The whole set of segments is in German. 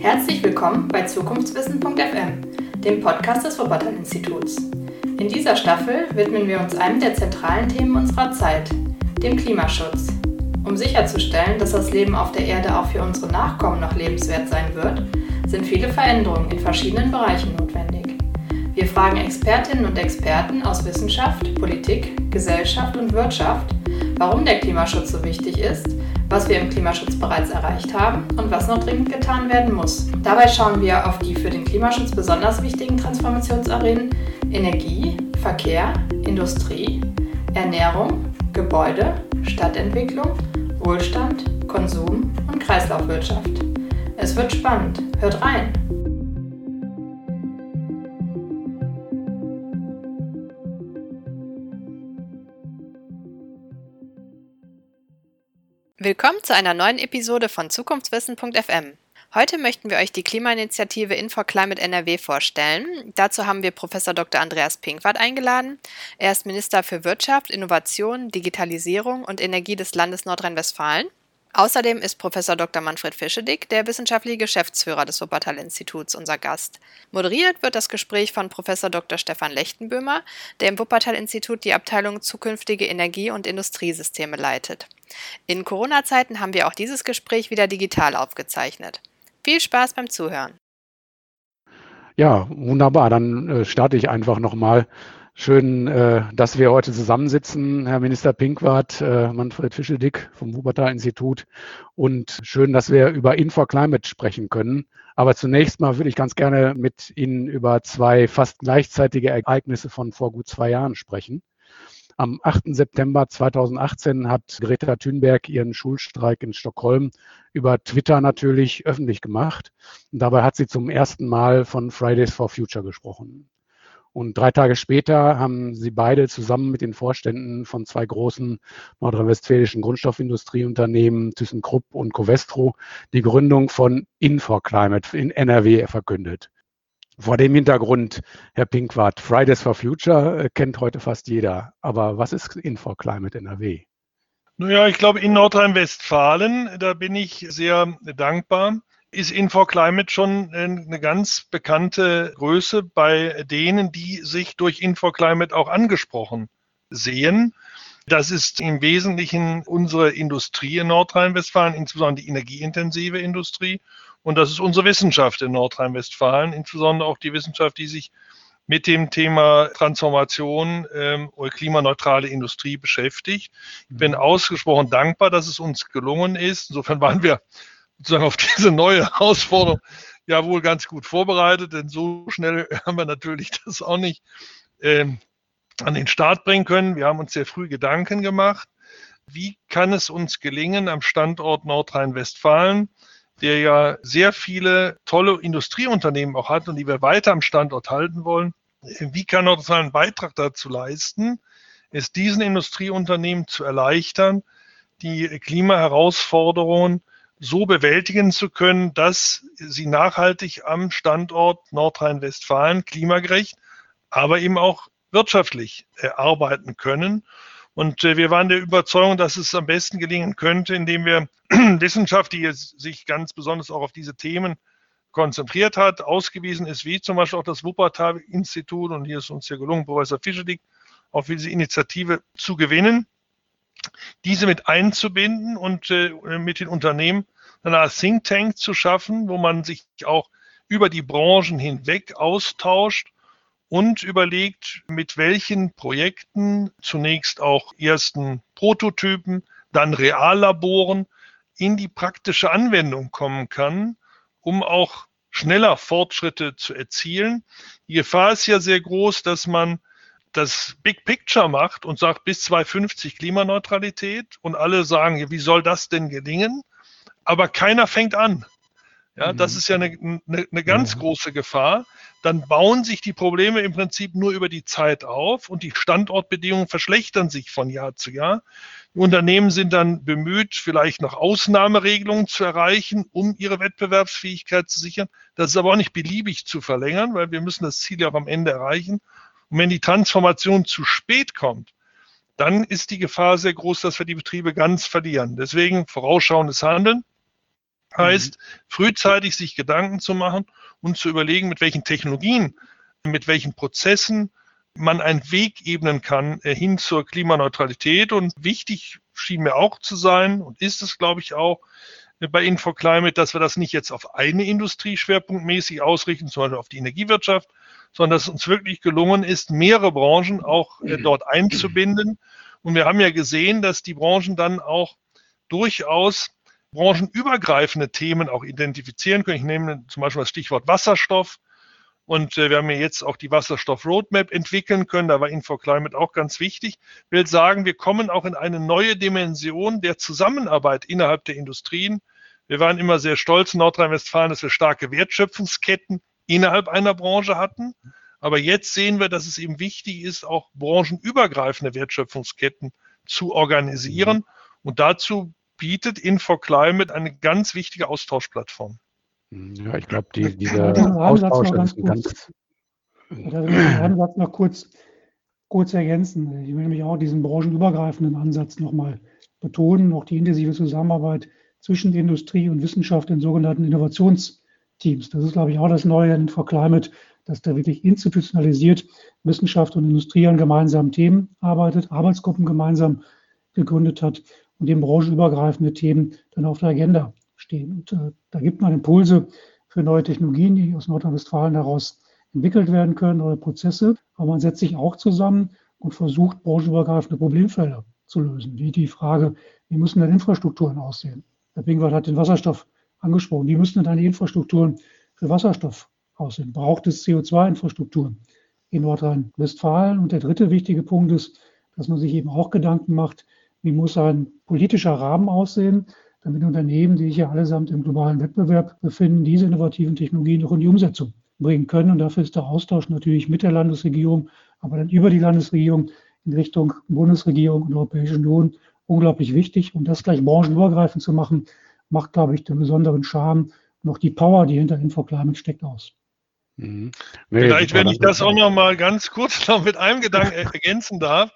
Herzlich willkommen bei Zukunftswissen.fm, dem Podcast des Wuppertal-Instituts. In dieser Staffel widmen wir uns einem der zentralen Themen unserer Zeit, dem Klimaschutz. Um sicherzustellen, dass das Leben auf der Erde auch für unsere Nachkommen noch lebenswert sein wird, sind viele Veränderungen in verschiedenen Bereichen notwendig. Wir fragen Expertinnen und Experten aus Wissenschaft, Politik, Gesellschaft und Wirtschaft, warum der Klimaschutz so wichtig ist was wir im Klimaschutz bereits erreicht haben und was noch dringend getan werden muss. Dabei schauen wir auf die für den Klimaschutz besonders wichtigen Transformationsarenen Energie, Verkehr, Industrie, Ernährung, Gebäude, Stadtentwicklung, Wohlstand, Konsum und Kreislaufwirtschaft. Es wird spannend. Hört rein! Willkommen zu einer neuen Episode von Zukunftswissen.fm. Heute möchten wir euch die Klimainitiative InfoClimate NRW vorstellen. Dazu haben wir Professor Dr. Andreas Pinkwart eingeladen. Er ist Minister für Wirtschaft, Innovation, Digitalisierung und Energie des Landes Nordrhein-Westfalen Außerdem ist Professor Dr. Manfred Fischedick, der wissenschaftliche Geschäftsführer des Wuppertal-Instituts, unser Gast. Moderiert wird das Gespräch von Professor Dr. Stefan Lechtenböhmer, der im Wuppertal-Institut die Abteilung Zukünftige Energie- und Industriesysteme leitet. In Corona-Zeiten haben wir auch dieses Gespräch wieder digital aufgezeichnet. Viel Spaß beim Zuhören. Ja, wunderbar. Dann äh, starte ich einfach nochmal Schön, äh, dass wir heute zusammensitzen, Herr Minister Pinkwart, äh, Manfred Fischedick vom Wuppertal-Institut und schön, dass wir über InfoClimate sprechen können. Aber zunächst mal würde ich ganz gerne mit Ihnen über zwei fast gleichzeitige Ereignisse von vor gut zwei Jahren sprechen. Am 8. September 2018 hat Greta Thunberg ihren Schulstreik in Stockholm über Twitter natürlich öffentlich gemacht. Und dabei hat sie zum ersten Mal von Fridays for Future gesprochen. Und drei Tage später haben sie beide zusammen mit den Vorständen von zwei großen nordrhein-westfälischen Grundstoffindustrieunternehmen, ThyssenKrupp und Covestro, die Gründung von InfoClimate in NRW verkündet. Vor dem Hintergrund, Herr Pinkwart, Fridays for Future äh, kennt heute fast jeder. Aber was ist InfoClimate NRW? Naja, ich glaube, in Nordrhein-Westfalen, da bin ich sehr dankbar, ist InfoClimate schon eine ganz bekannte Größe bei denen, die sich durch InfoClimate auch angesprochen sehen. Das ist im Wesentlichen unsere Industrie in Nordrhein-Westfalen, insbesondere die energieintensive Industrie. Und das ist unsere Wissenschaft in Nordrhein-Westfalen, insbesondere auch die Wissenschaft, die sich mit dem Thema Transformation ähm, oder klimaneutrale Industrie beschäftigt. Ich bin mhm. ausgesprochen dankbar, dass es uns gelungen ist. Insofern waren wir sozusagen auf diese neue Herausforderung ja wohl ganz gut vorbereitet, denn so schnell haben wir natürlich das auch nicht ähm, an den Start bringen können. Wir haben uns sehr früh Gedanken gemacht, wie kann es uns gelingen am Standort Nordrhein-Westfalen, der ja sehr viele tolle Industrieunternehmen auch hat und die wir weiter am Standort halten wollen, wie kann Nordrhein einen Beitrag dazu leisten, es diesen Industrieunternehmen zu erleichtern, die Klimaherausforderungen so bewältigen zu können, dass sie nachhaltig am Standort Nordrhein-Westfalen klimagerecht, aber eben auch wirtschaftlich äh, arbeiten können. Und äh, wir waren der Überzeugung, dass es am besten gelingen könnte, indem wir Wissenschaft, die sich ganz besonders auch auf diese Themen konzentriert hat, ausgewiesen ist, wie zum Beispiel auch das Wuppertal-Institut, und hier ist uns ja gelungen, Professor Fischedick auf diese Initiative zu gewinnen diese mit einzubinden und äh, mit den Unternehmen eine Art Think Tank zu schaffen, wo man sich auch über die Branchen hinweg austauscht und überlegt, mit welchen Projekten zunächst auch ersten Prototypen, dann Reallaboren in die praktische Anwendung kommen kann, um auch schneller Fortschritte zu erzielen. Die Gefahr ist ja sehr groß, dass man das Big Picture macht und sagt bis 2050 Klimaneutralität und alle sagen, wie soll das denn gelingen? Aber keiner fängt an. Ja, das mhm. ist ja eine, eine, eine ganz ja. große Gefahr. Dann bauen sich die Probleme im Prinzip nur über die Zeit auf und die Standortbedingungen verschlechtern sich von Jahr zu Jahr. Die Unternehmen sind dann bemüht, vielleicht noch Ausnahmeregelungen zu erreichen, um ihre Wettbewerbsfähigkeit zu sichern. Das ist aber auch nicht beliebig zu verlängern, weil wir müssen das Ziel ja auch am Ende erreichen. Und wenn die Transformation zu spät kommt, dann ist die Gefahr sehr groß, dass wir die Betriebe ganz verlieren. Deswegen vorausschauendes Handeln. Heißt, frühzeitig sich Gedanken zu machen und zu überlegen, mit welchen Technologien, mit welchen Prozessen man einen Weg ebnen kann äh, hin zur Klimaneutralität. Und wichtig schien mir auch zu sein und ist es, glaube ich, auch äh, bei InfoClimate, dass wir das nicht jetzt auf eine Industrie schwerpunktmäßig ausrichten, zum Beispiel auf die Energiewirtschaft, sondern dass es uns wirklich gelungen ist, mehrere Branchen auch äh, dort einzubinden. Und wir haben ja gesehen, dass die Branchen dann auch durchaus branchenübergreifende Themen auch identifizieren können. Ich nehme zum Beispiel das Stichwort Wasserstoff. Und äh, wir haben ja jetzt auch die Wasserstoff-Roadmap entwickeln können. Da war InfoClimate auch ganz wichtig. Ich will sagen, wir kommen auch in eine neue Dimension der Zusammenarbeit innerhalb der Industrien. Wir waren immer sehr stolz in Nordrhein-Westfalen, dass wir starke Wertschöpfungsketten innerhalb einer Branche hatten. Aber jetzt sehen wir, dass es eben wichtig ist, auch branchenübergreifende Wertschöpfungsketten zu organisieren. Und dazu bietet InfoClimate eine ganz wichtige Austauschplattform. Ja, ich glaube, die, dieser Austausch ist ein ganz. Ich will einen Satz noch kurz, kurz ergänzen. Ich will nämlich auch diesen branchenübergreifenden Ansatz nochmal betonen, auch die intensive Zusammenarbeit zwischen Industrie und Wissenschaft in sogenannten Innovationsteams. Das ist, glaube ich, auch das Neue in InfoClimate, dass da wirklich institutionalisiert Wissenschaft und Industrie an gemeinsamen Themen arbeitet, Arbeitsgruppen gemeinsam gegründet hat und eben branchenübergreifende Themen dann auf der Agenda stehen. Und äh, da gibt man Impulse für neue Technologien, die aus Nordrhein-Westfalen heraus entwickelt werden können, neue Prozesse. Aber man setzt sich auch zusammen und versucht, branchenübergreifende Problemfelder zu lösen, wie die Frage, wie müssen denn Infrastrukturen aussehen? Herr Bingwald hat den Wasserstoff angesprochen. Wie müssen denn die Infrastrukturen für Wasserstoff aussehen? Braucht es CO2-Infrastrukturen in Nordrhein-Westfalen? Und der dritte wichtige Punkt ist, dass man sich eben auch Gedanken macht, wie muss ein politischer Rahmen aussehen, damit Unternehmen, die sich ja allesamt im globalen Wettbewerb befinden, diese innovativen Technologien auch in die Umsetzung bringen können. Und dafür ist der Austausch natürlich mit der Landesregierung, aber dann über die Landesregierung in Richtung Bundesregierung und Europäische Union unglaublich wichtig. Und das gleich branchenübergreifend zu machen, macht, glaube ich, den besonderen Charme auch die Power, die hinter InfoClimate steckt, aus. Mhm. Vielleicht, wenn ich das auch noch mal ganz kurz noch mit einem Gedanken ergänzen darf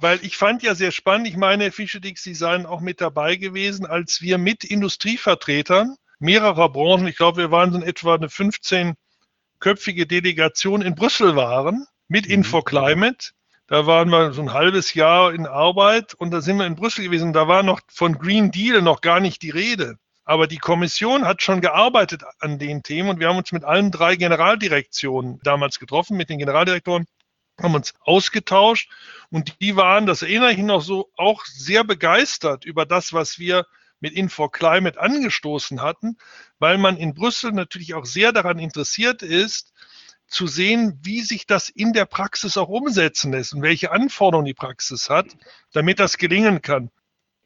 weil ich fand ja sehr spannend, ich meine, Fische Dix, Sie seien auch mit dabei gewesen, als wir mit Industrievertretern mehrerer Branchen, ich glaube, wir waren so in etwa eine 15-köpfige Delegation in Brüssel waren, mit mhm. InfoClimate. Da waren wir so ein halbes Jahr in Arbeit und da sind wir in Brüssel gewesen. Da war noch von Green Deal noch gar nicht die Rede. Aber die Kommission hat schon gearbeitet an den Themen und wir haben uns mit allen drei Generaldirektionen damals getroffen, mit den Generaldirektoren haben uns ausgetauscht und die waren, das erinnere ich noch so, auch sehr begeistert über das, was wir mit InfoClimate angestoßen hatten, weil man in Brüssel natürlich auch sehr daran interessiert ist, zu sehen, wie sich das in der Praxis auch umsetzen lässt und welche Anforderungen die Praxis hat, damit das gelingen kann.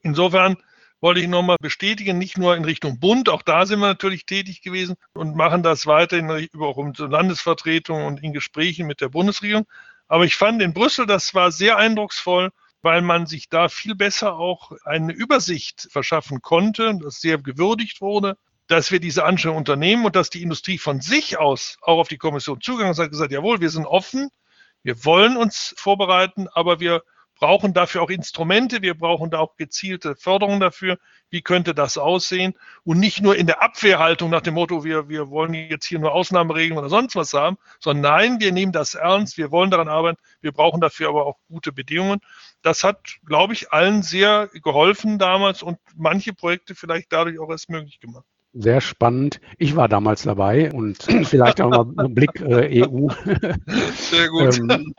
Insofern wollte ich nochmal bestätigen, nicht nur in Richtung Bund, auch da sind wir natürlich tätig gewesen und machen das weiterhin auch um Landesvertretungen und in Gesprächen mit der Bundesregierung, aber ich fand in Brüssel, das war sehr eindrucksvoll, weil man sich da viel besser auch eine Übersicht verschaffen konnte, das sehr gewürdigt wurde, dass wir diese Anstrengungen unternehmen und dass die Industrie von sich aus auch auf die Kommission zugegangen ist und hat gesagt, jawohl, wir sind offen, wir wollen uns vorbereiten, aber wir brauchen dafür auch Instrumente, wir brauchen da auch gezielte Förderung dafür. Wie könnte das aussehen? Und nicht nur in der Abwehrhaltung nach dem Motto, wir, wir wollen jetzt hier nur Ausnahmeregeln oder sonst was haben, sondern nein, wir nehmen das ernst, wir wollen daran arbeiten, wir brauchen dafür aber auch gute Bedingungen. Das hat, glaube ich, allen sehr geholfen damals und manche Projekte vielleicht dadurch auch erst möglich gemacht sehr spannend. Ich war damals dabei und vielleicht auch mal einen Blick äh, EU. Sehr gut. ähm,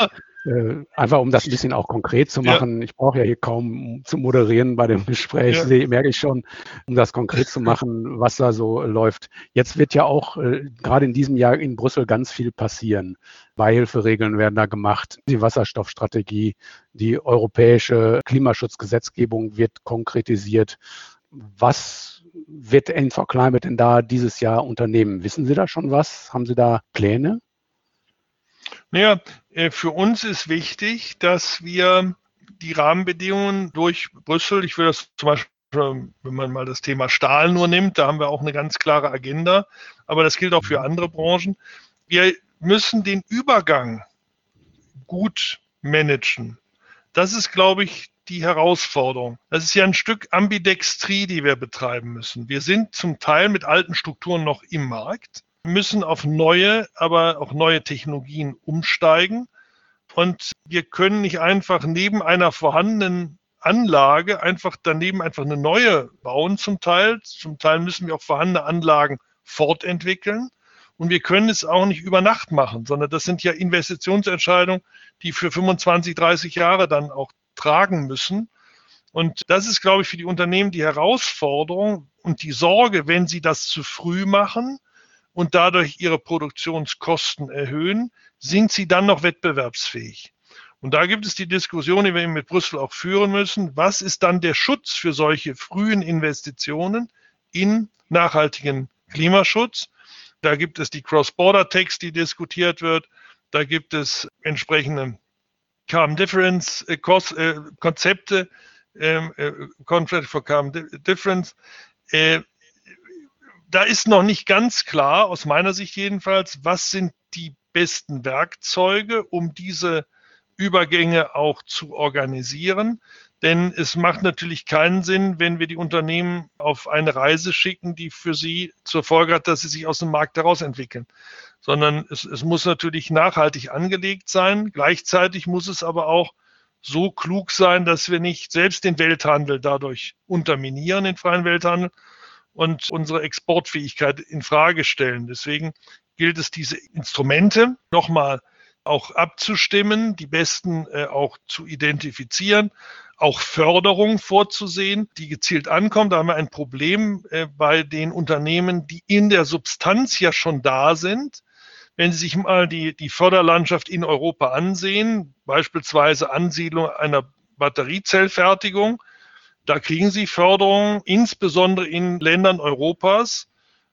äh, einfach um das ein bisschen auch konkret zu machen. Ja. Ich brauche ja hier kaum zu moderieren bei dem Gespräch, ja. sehe, merke ich schon, um das konkret zu machen, was da so läuft. Jetzt wird ja auch äh, gerade in diesem Jahr in Brüssel ganz viel passieren. Beihilferegeln werden da gemacht, die Wasserstoffstrategie, die europäische Klimaschutzgesetzgebung wird konkretisiert. Was wird NV Climate denn da dieses Jahr unternehmen? Wissen Sie da schon was? Haben Sie da Pläne? Naja, äh, für uns ist wichtig, dass wir die Rahmenbedingungen durch Brüssel, ich will das zum Beispiel, wenn man mal das Thema Stahl nur nimmt, da haben wir auch eine ganz klare Agenda, aber das gilt auch für andere Branchen. Wir müssen den Übergang gut managen. Das ist, glaube ich, die Herausforderung. Das ist ja ein Stück Ambidextrie, die wir betreiben müssen. Wir sind zum Teil mit alten Strukturen noch im Markt, müssen auf neue, aber auch neue Technologien umsteigen. Und wir können nicht einfach neben einer vorhandenen Anlage einfach daneben einfach eine neue bauen zum Teil. Zum Teil müssen wir auch vorhandene Anlagen fortentwickeln. Und wir können es auch nicht über Nacht machen, sondern das sind ja Investitionsentscheidungen, die für 25, 30 Jahre dann auch tragen müssen. Und das ist, glaube ich, für die Unternehmen die Herausforderung und die Sorge, wenn sie das zu früh machen und dadurch ihre Produktionskosten erhöhen, sind sie dann noch wettbewerbsfähig. Und da gibt es die Diskussion, die wir mit Brüssel auch führen müssen. Was ist dann der Schutz für solche frühen Investitionen in nachhaltigen Klimaschutz? Da gibt es die Cross-Border-Tax, die diskutiert wird. Da gibt es entsprechende Carbon Difference äh, äh, Konzepte, ähm, äh, Contract for Carbon Difference. Da ist noch nicht ganz klar, aus meiner Sicht jedenfalls, was sind die besten Werkzeuge, um diese Übergänge auch zu organisieren. Denn es macht natürlich keinen Sinn, wenn wir die Unternehmen auf eine Reise schicken, die für sie zur Folge hat, dass sie sich aus dem Markt heraus entwickeln. Sondern es, es muss natürlich nachhaltig angelegt sein. Gleichzeitig muss es aber auch so klug sein, dass wir nicht selbst den Welthandel dadurch unterminieren, den freien Welthandel und unsere Exportfähigkeit in Frage stellen. Deswegen gilt es, diese Instrumente nochmal auch abzustimmen, die besten äh, auch zu identifizieren, auch Förderung vorzusehen, die gezielt ankommt. Da haben wir ein Problem äh, bei den Unternehmen, die in der Substanz ja schon da sind. Wenn Sie sich mal die, die Förderlandschaft in Europa ansehen, beispielsweise Ansiedlung einer Batteriezellfertigung, da kriegen Sie Förderung, insbesondere in Ländern Europas,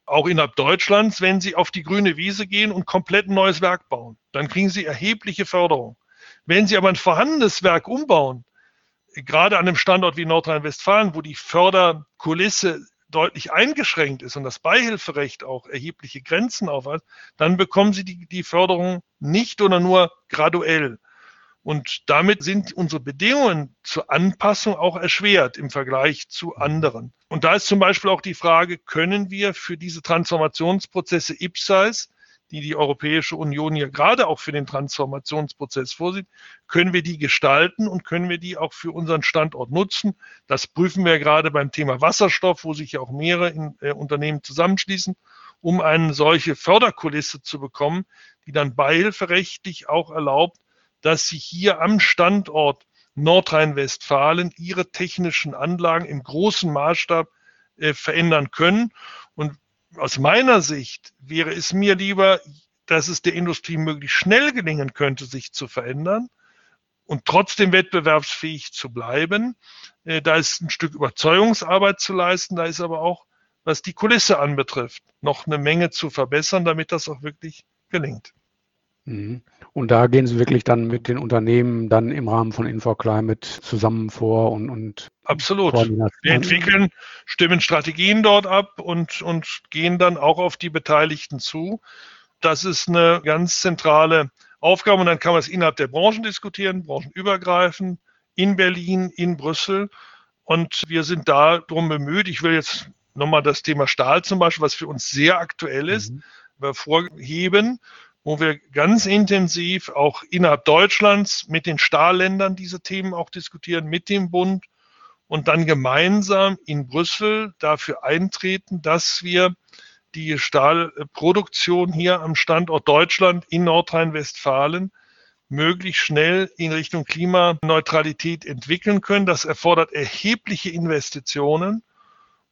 auch innerhalb Deutschlands, wenn Sie auf die grüne Wiese gehen und komplett ein neues Werk bauen. Dann kriegen Sie erhebliche Förderung. Wenn Sie aber ein vorhandenes Werk umbauen, gerade an einem Standort wie Nordrhein-Westfalen, wo die Förderkulisse deutlich eingeschränkt ist und das Beihilferecht auch erhebliche Grenzen aufweist, dann bekommen Sie die, die Förderung nicht oder nur graduell. Und damit sind unsere Bedingungen zur Anpassung auch erschwert im Vergleich zu anderen. Und da ist zum Beispiel auch die Frage, können wir für diese Transformationsprozesse IPSAIS, die die Europäische Union ja gerade auch für den Transformationsprozess vorsieht, können wir die gestalten und können wir die auch für unseren Standort nutzen. Das prüfen wir gerade beim Thema Wasserstoff, wo sich ja auch mehrere in, äh, Unternehmen zusammenschließen, um eine solche Förderkulisse zu bekommen, die dann beihilferechtlich auch erlaubt, dass sie hier am Standort Nordrhein-Westfalen ihre technischen Anlagen im großen Maßstab äh, verändern können. Und aus meiner Sicht wäre es mir lieber, dass es der Industrie möglichst schnell gelingen könnte, sich zu verändern und trotzdem wettbewerbsfähig zu bleiben. Äh, da ist ein Stück Überzeugungsarbeit zu leisten, da ist aber auch, was die Kulisse anbetrifft, noch eine Menge zu verbessern, damit das auch wirklich gelingt. Mhm. Und da gehen Sie wirklich dann mit den Unternehmen dann im Rahmen von InfoClimate zusammen vor und, und Absolut. Wir entwickeln, stimmen Strategien dort ab und, und gehen dann auch auf die Beteiligten zu. Das ist eine ganz zentrale Aufgabe und dann kann man es innerhalb der Branchen diskutieren, branchenübergreifend, in Berlin, in Brüssel. Und wir sind da drum bemüht. Ich will jetzt nochmal das Thema Stahl zum Beispiel, was für uns sehr aktuell ist, mhm. hervorheben wo wir ganz intensiv auch innerhalb Deutschlands mit den Stahlländern diese Themen auch diskutieren, mit dem Bund und dann gemeinsam in Brüssel dafür eintreten, dass wir die Stahlproduktion hier am Standort Deutschland in Nordrhein-Westfalen möglichst schnell in Richtung Klimaneutralität entwickeln können. Das erfordert erhebliche Investitionen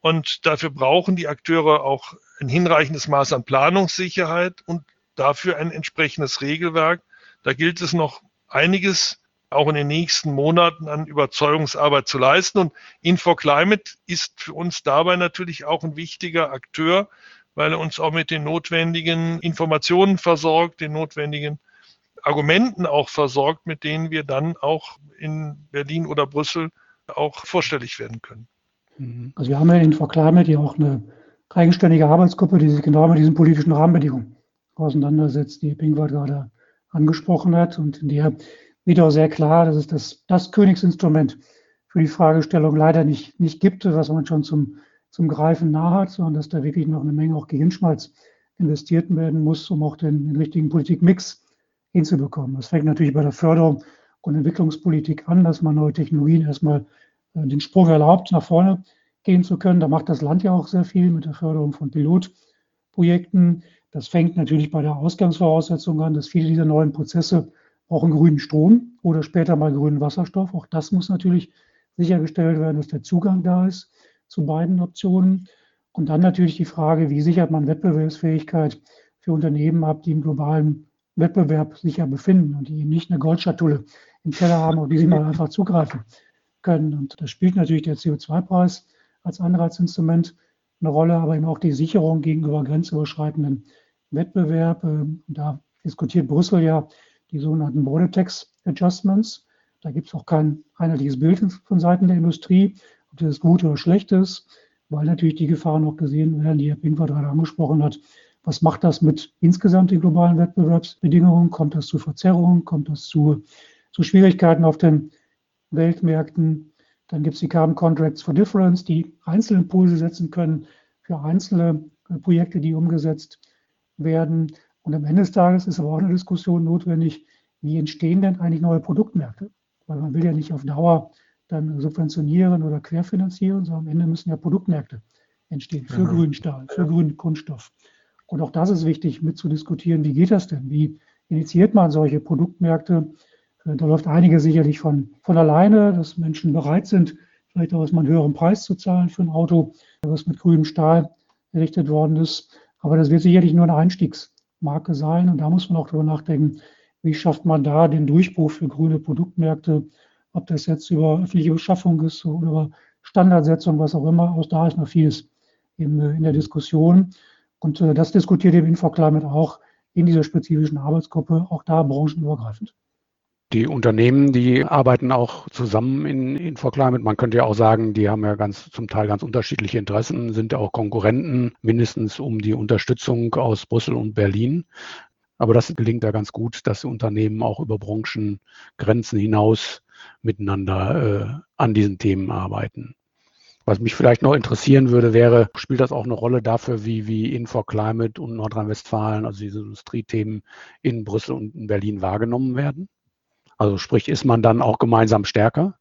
und dafür brauchen die Akteure auch ein hinreichendes Maß an Planungssicherheit und dafür ein entsprechendes Regelwerk. Da gilt es noch einiges auch in den nächsten Monaten an Überzeugungsarbeit zu leisten. Und InfoClimate ist für uns dabei natürlich auch ein wichtiger Akteur, weil er uns auch mit den notwendigen Informationen versorgt, den notwendigen Argumenten auch versorgt, mit denen wir dann auch in Berlin oder Brüssel auch vorstellig werden können. Mhm. Also wir haben ja in InfoClimate ja auch eine eigenständige Arbeitsgruppe, die sich genau mit diesen politischen Rahmenbedingungen auseinandersetzt, die Pinkwart gerade angesprochen hat und in der wird auch sehr klar, das ist das, das Königsinstrument für die Fragestellung leider nicht, nicht gibt, was man schon zum, zum Greifen nah hat, sondern dass da wirklich noch eine Menge auch Gehirnschmalz investiert werden muss, um auch den, den richtigen Politikmix hinzubekommen. Das fängt natürlich bei der Förderung und Entwicklungspolitik an, dass man neue Technologien erstmal äh, den Sprung erlaubt, nach vorne gehen zu können. Da macht das Land ja auch sehr viel mit der Förderung von Pilotprojekten. Das fängt natürlich bei der Ausgangsvoraussetzung an, dass viele dieser neuen Prozesse brauchen grünen Strom oder später mal grünen Wasserstoff. Auch das muss natürlich sichergestellt werden, dass der Zugang da ist zu beiden Optionen. Und dann natürlich die Frage, wie sichert man Wettbewerbsfähigkeit für Unternehmen ab, die im globalen Wettbewerb sicher befinden und die eben nicht eine Goldschatulle im Keller haben, auf die sie mal einfach zugreifen können. Und da spielt natürlich der CO2-Preis als Anreizinstrument eine Rolle, aber eben auch die Sicherung gegenüber grenzüberschreitenden Wettbewerb. Da diskutiert Brüssel ja die sogenannten Border Tax Adjustments. Da gibt es auch kein einheitliches Bild von Seiten der Industrie, ob das gut oder schlecht ist, weil natürlich die Gefahren noch gesehen werden, die Herr Pinkwart gerade angesprochen hat, was macht das mit insgesamt den globalen Wettbewerbsbedingungen? Kommt das zu Verzerrungen? Kommt das zu, zu Schwierigkeiten auf den Weltmärkten? Dann gibt es die Carbon Contracts for Difference, die Einzelimpulse setzen können für einzelne äh, Projekte, die umgesetzt werden. Und am Ende des Tages ist aber auch eine Diskussion notwendig, wie entstehen denn eigentlich neue Produktmärkte? Weil man will ja nicht auf Dauer dann subventionieren oder querfinanzieren, sondern am Ende müssen ja Produktmärkte entstehen für mhm. grünen Stahl, für grünen Kunststoff. Und auch das ist wichtig mitzudiskutieren. Wie geht das denn? Wie initiiert man solche Produktmärkte? Äh, da läuft einige sicherlich von, von alleine, dass Menschen bereit sind, vielleicht auch erstmal einen höheren Preis zu zahlen für ein Auto, was mit grünem Stahl errichtet worden ist. Aber das wird sicherlich nur eine Einstiegsmarke sein. Und da muss man auch darüber nachdenken, wie schafft man da den Durchbruch für grüne Produktmärkte, ob das jetzt über öffentliche Beschaffung ist oder über Standardsetzung, was auch immer. Auch da ist noch vieles in, in der Diskussion. Und äh, das diskutiert eben InfoClimate auch in dieser spezifischen Arbeitsgruppe, auch da branchenübergreifend. Die Unternehmen, die arbeiten auch zusammen in InfoClimate. Man könnte ja auch sagen, die haben ja ganz zum Teil ganz unterschiedliche Interessen, sind auch Konkurrenten, mindestens um die Unterstützung aus Brüssel und Berlin. Aber das gelingt ja ganz gut, dass Unternehmen auch über Branchengrenzen hinaus miteinander äh, an diesen Themen arbeiten. Was mich vielleicht noch interessieren würde, wäre, spielt das auch eine Rolle dafür, wie, wie InfoClimate und Nordrhein-Westfalen, also diese Industriethemen in Brüssel und in Berlin wahrgenommen werden? Also sprich, ist man dann auch gemeinsam stärker?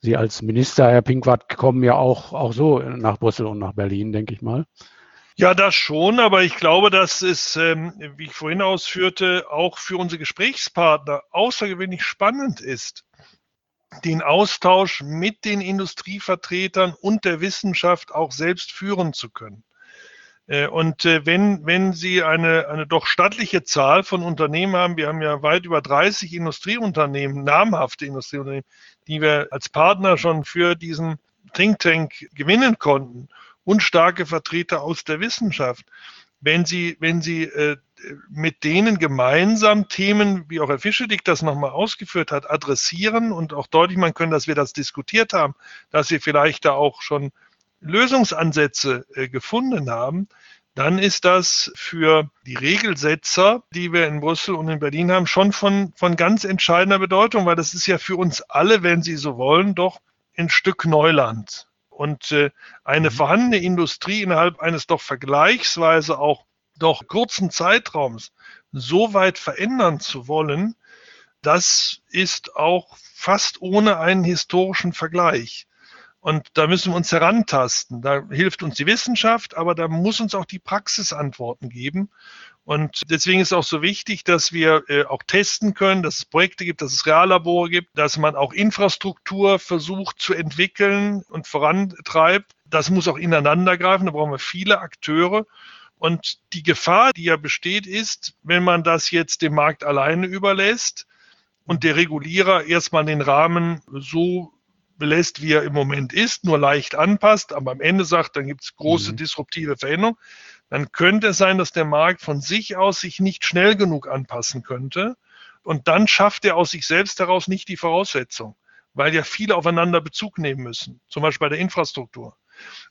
Sie als Minister, Herr Pinkwart, kommen ja auch, auch so nach Brüssel und nach Berlin, denke ich mal. Ja, das schon, aber ich glaube, dass es, ähm, wie ich vorhin ausführte, auch für unsere Gesprächspartner außergewöhnlich spannend ist, den Austausch mit den Industrievertretern und der Wissenschaft auch selbst führen zu können. Äh, und äh, wenn, wenn Sie eine, eine doch stattliche Zahl von Unternehmen haben, wir haben ja weit über 30 Industrieunternehmen, namhafte Industrieunternehmen, die wir als Partner schon für diesen Think Tank gewinnen konnten und starke Vertreter aus der Wissenschaft. Wenn Sie, wenn Sie äh, mit denen gemeinsam Themen, wie auch Herr Fischedick das nochmal ausgeführt hat, adressieren und auch deutlich machen können, dass wir das diskutiert haben, dass wir vielleicht da auch schon Lösungsansätze äh, gefunden haben, dann ist das für die Regelsetzer, die wir in Brüssel und in Berlin haben, schon von, von ganz entscheidender Bedeutung, weil das ist ja für uns alle, wenn Sie so wollen, doch ein Stück Neuland. Und äh, eine mhm. vorhandene Industrie innerhalb eines doch vergleichsweise auch doch kurzen Zeitraums so weit verändern zu wollen, das ist auch fast ohne einen historischen Vergleich. Und da müssen wir uns herantasten. Da hilft uns die Wissenschaft, aber da muss uns auch die Praxis Antworten geben. Und deswegen ist auch so wichtig, dass wir äh, auch testen können, dass es Projekte gibt, dass es Reallabore gibt, dass man auch Infrastruktur versucht zu entwickeln und vorantreibt. Das muss auch ineinander greifen. Da brauchen wir viele Akteure. Und die Gefahr, die ja besteht, ist, wenn man das jetzt dem Markt alleine überlässt und der Regulierer erstmal den Rahmen so belässt, wie er im Moment ist, nur leicht anpasst, aber am Ende sagt, dann gibt es große mhm. disruptive Veränderungen, dann könnte es sein, dass der Markt von sich aus sich nicht schnell genug anpassen könnte. Und dann schafft er aus sich selbst heraus nicht die Voraussetzung, weil ja viele aufeinander Bezug nehmen müssen, zum Beispiel bei der Infrastruktur.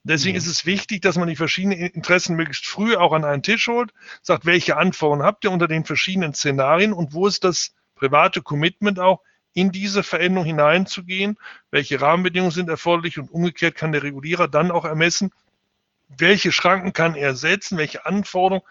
Deswegen mhm. ist es wichtig, dass man die verschiedenen Interessen möglichst früh auch an einen Tisch holt, sagt, welche Anforderungen habt ihr unter den verschiedenen Szenarien und wo ist das private Commitment auch, in diese Veränderung hineinzugehen, welche Rahmenbedingungen sind erforderlich und umgekehrt kann der Regulierer dann auch ermessen, welche Schranken kann er setzen, welche Anforderungen,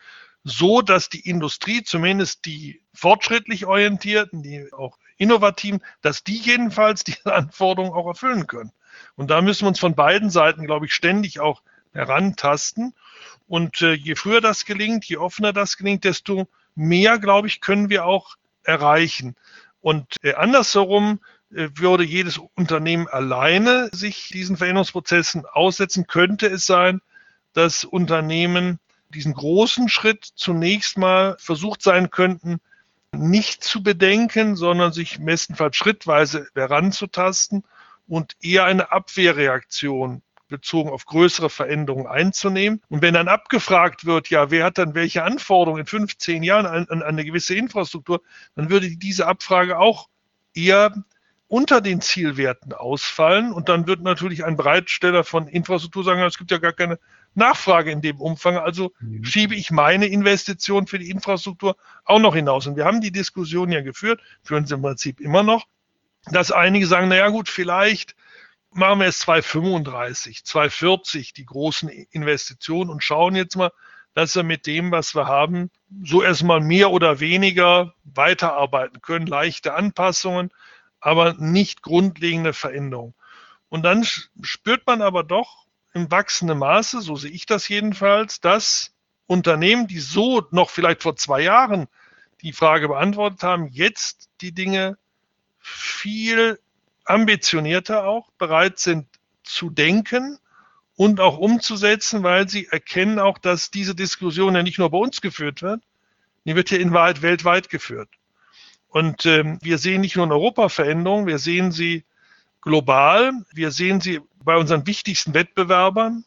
so dass die Industrie, zumindest die fortschrittlich orientierten, die auch innovativen, dass die jedenfalls diese Anforderungen auch erfüllen können. Und da müssen wir uns von beiden Seiten, glaube ich, ständig auch herantasten. Und äh, je früher das gelingt, je offener das gelingt, desto mehr, glaube ich, können wir auch erreichen. Und äh, andersherum äh, würde jedes Unternehmen alleine sich diesen Veränderungsprozessen aussetzen, könnte es sein, dass Unternehmen diesen großen Schritt zunächst mal versucht sein könnten, nicht zu bedenken, sondern sich bestenfalls schrittweise heranzutasten und eher eine Abwehrreaktion bezogen auf größere Veränderungen einzunehmen. Und wenn dann abgefragt wird, ja, wer hat dann welche Anforderungen in 15 Jahren an, an eine gewisse Infrastruktur, dann würde diese Abfrage auch eher unter den Zielwerten ausfallen. Und dann wird natürlich ein Bereitsteller von Infrastruktur sagen, es gibt ja gar keine Nachfrage in dem Umfang. Also mhm. schiebe ich meine Investition für die Infrastruktur auch noch hinaus. Und wir haben die Diskussion ja geführt, führen sie im Prinzip immer noch, dass einige sagen, naja gut, vielleicht machen wir es 235, 240, die großen Investitionen und schauen jetzt mal, dass wir mit dem, was wir haben, so erstmal mehr oder weniger weiterarbeiten können. Leichte Anpassungen, aber nicht grundlegende Veränderungen. Und dann spürt man aber doch im wachsenden Maße, so sehe ich das jedenfalls, dass Unternehmen, die so noch vielleicht vor zwei Jahren die Frage beantwortet haben, jetzt die Dinge viel ambitionierter auch bereit sind zu denken und auch umzusetzen, weil sie erkennen auch, dass diese Diskussion ja nicht nur bei uns geführt wird, die wird ja in Wahrheit weltweit geführt. Und ähm, wir sehen nicht nur in Europa Veränderungen, wir sehen sie global, wir sehen sie bei unseren wichtigsten Wettbewerbern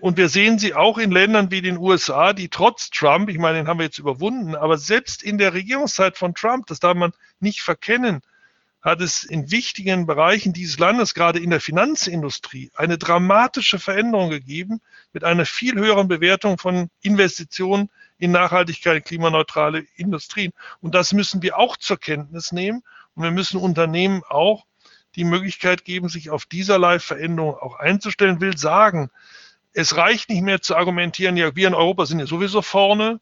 und wir sehen sie auch in Ländern wie den USA, die trotz Trump, ich meine, den haben wir jetzt überwunden, aber selbst in der Regierungszeit von Trump, das darf man nicht verkennen, hat es in wichtigen Bereichen dieses Landes, gerade in der Finanzindustrie, eine dramatische Veränderung gegeben mit einer viel höheren Bewertung von Investitionen in Nachhaltigkeit, klimaneutrale Industrien. Und das müssen wir auch zur Kenntnis nehmen. Und wir müssen Unternehmen auch die Möglichkeit geben, sich auf dieserlei Veränderung auch einzustellen. Will sagen, es reicht nicht mehr zu argumentieren, ja, wir in Europa sind ja sowieso vorne.